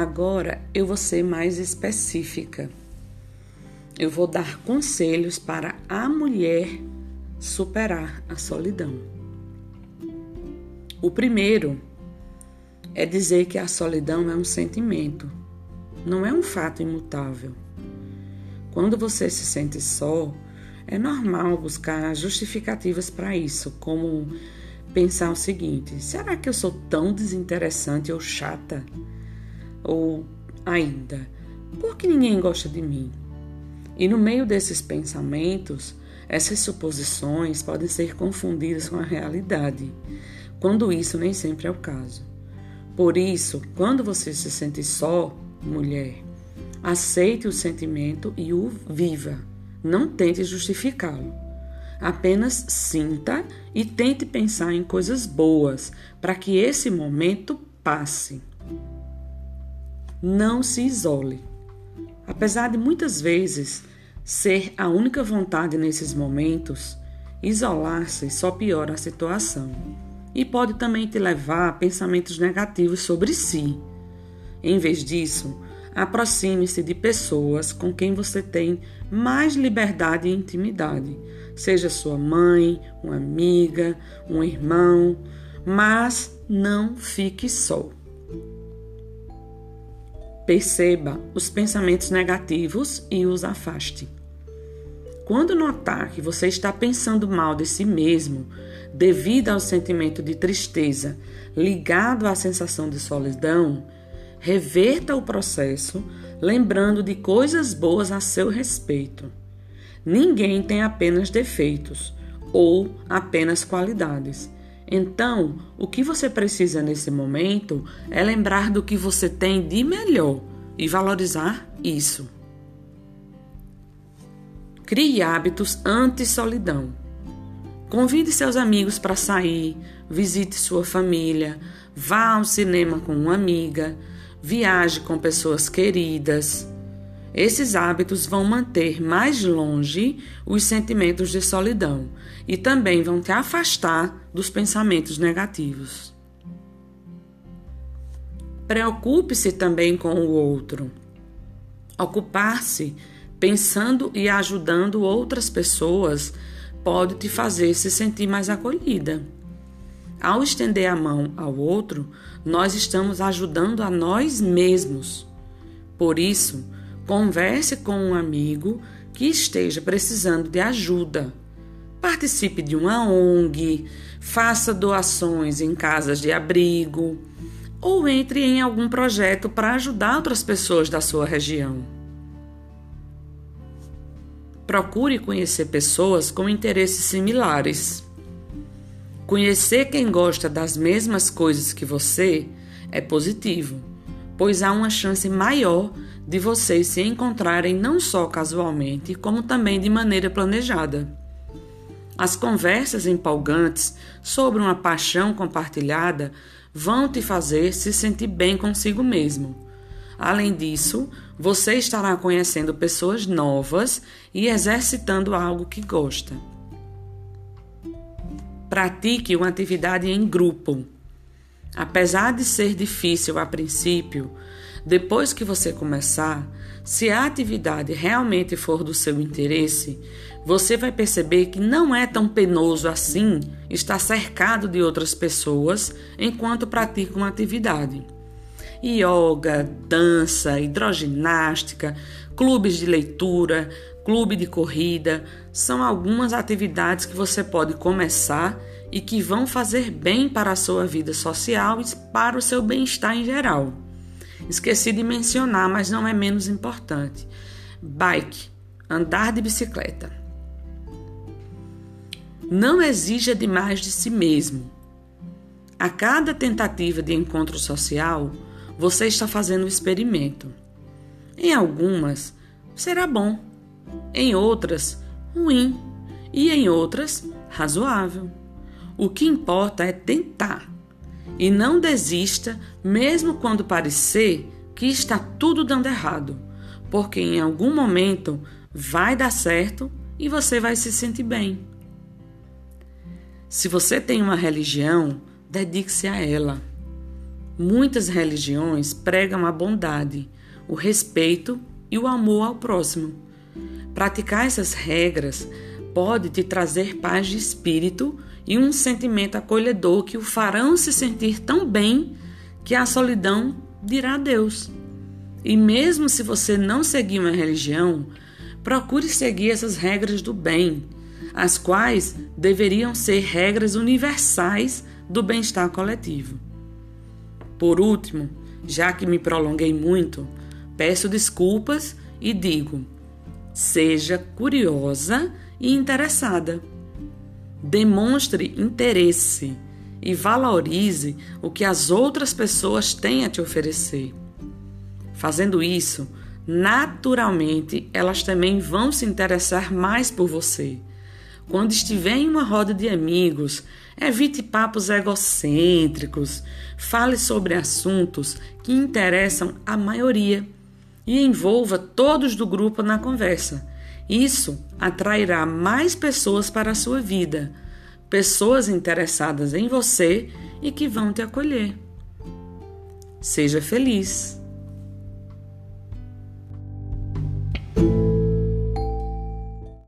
Agora eu vou ser mais específica. Eu vou dar conselhos para a mulher superar a solidão. O primeiro é dizer que a solidão é um sentimento, não é um fato imutável. Quando você se sente só, é normal buscar justificativas para isso, como pensar o seguinte: será que eu sou tão desinteressante ou chata? Ou ainda, por que ninguém gosta de mim? E no meio desses pensamentos, essas suposições podem ser confundidas com a realidade, quando isso nem sempre é o caso. Por isso, quando você se sente só, mulher, aceite o sentimento e o viva. Não tente justificá-lo. Apenas sinta e tente pensar em coisas boas para que esse momento passe. Não se isole. Apesar de muitas vezes ser a única vontade nesses momentos, isolar-se só piora a situação e pode também te levar a pensamentos negativos sobre si. Em vez disso, aproxime-se de pessoas com quem você tem mais liberdade e intimidade, seja sua mãe, uma amiga, um irmão, mas não fique só. Perceba os pensamentos negativos e os afaste. Quando notar que você está pensando mal de si mesmo, devido ao sentimento de tristeza ligado à sensação de solidão, reverta o processo lembrando de coisas boas a seu respeito. Ninguém tem apenas defeitos ou apenas qualidades. Então, o que você precisa nesse momento é lembrar do que você tem de melhor e valorizar isso. Crie hábitos anti-solidão. Convide seus amigos para sair, visite sua família, vá ao cinema com uma amiga, viaje com pessoas queridas. Esses hábitos vão manter mais longe os sentimentos de solidão e também vão te afastar dos pensamentos negativos. Preocupe-se também com o outro. Ocupar-se pensando e ajudando outras pessoas pode te fazer se sentir mais acolhida. Ao estender a mão ao outro, nós estamos ajudando a nós mesmos. Por isso, converse com um amigo que esteja precisando de ajuda. Participe de uma ONG, faça doações em casas de abrigo ou entre em algum projeto para ajudar outras pessoas da sua região. Procure conhecer pessoas com interesses similares. Conhecer quem gosta das mesmas coisas que você é positivo, pois há uma chance maior de vocês se encontrarem não só casualmente, como também de maneira planejada. As conversas empolgantes sobre uma paixão compartilhada vão te fazer se sentir bem consigo mesmo Além disso, você estará conhecendo pessoas novas e exercitando algo que gosta. Pratique uma atividade em grupo. Apesar de ser difícil a princípio, depois que você começar, se a atividade realmente for do seu interesse, você vai perceber que não é tão penoso assim estar cercado de outras pessoas enquanto pratica uma atividade yoga, dança, hidroginástica, clubes de leitura, clube de corrida, são algumas atividades que você pode começar e que vão fazer bem para a sua vida social e para o seu bem-estar em geral. Esqueci de mencionar, mas não é menos importante. Bike, andar de bicicleta. Não exija demais de si mesmo. A cada tentativa de encontro social, você está fazendo o experimento. Em algumas, será bom, em outras, ruim e em outras, razoável. O que importa é tentar e não desista, mesmo quando parecer que está tudo dando errado, porque em algum momento vai dar certo e você vai se sentir bem. Se você tem uma religião, dedique-se a ela. Muitas religiões pregam a bondade, o respeito e o amor ao próximo. Praticar essas regras pode te trazer paz de espírito e um sentimento acolhedor que o farão se sentir tão bem que a solidão dirá adeus. E mesmo se você não seguir uma religião, procure seguir essas regras do bem, as quais deveriam ser regras universais do bem-estar coletivo. Por último, já que me prolonguei muito, peço desculpas e digo: seja curiosa e interessada. Demonstre interesse e valorize o que as outras pessoas têm a te oferecer. Fazendo isso, naturalmente elas também vão se interessar mais por você. Quando estiver em uma roda de amigos, evite papos egocêntricos, fale sobre assuntos que interessam a maioria e envolva todos do grupo na conversa. Isso atrairá mais pessoas para a sua vida, pessoas interessadas em você e que vão te acolher. Seja feliz.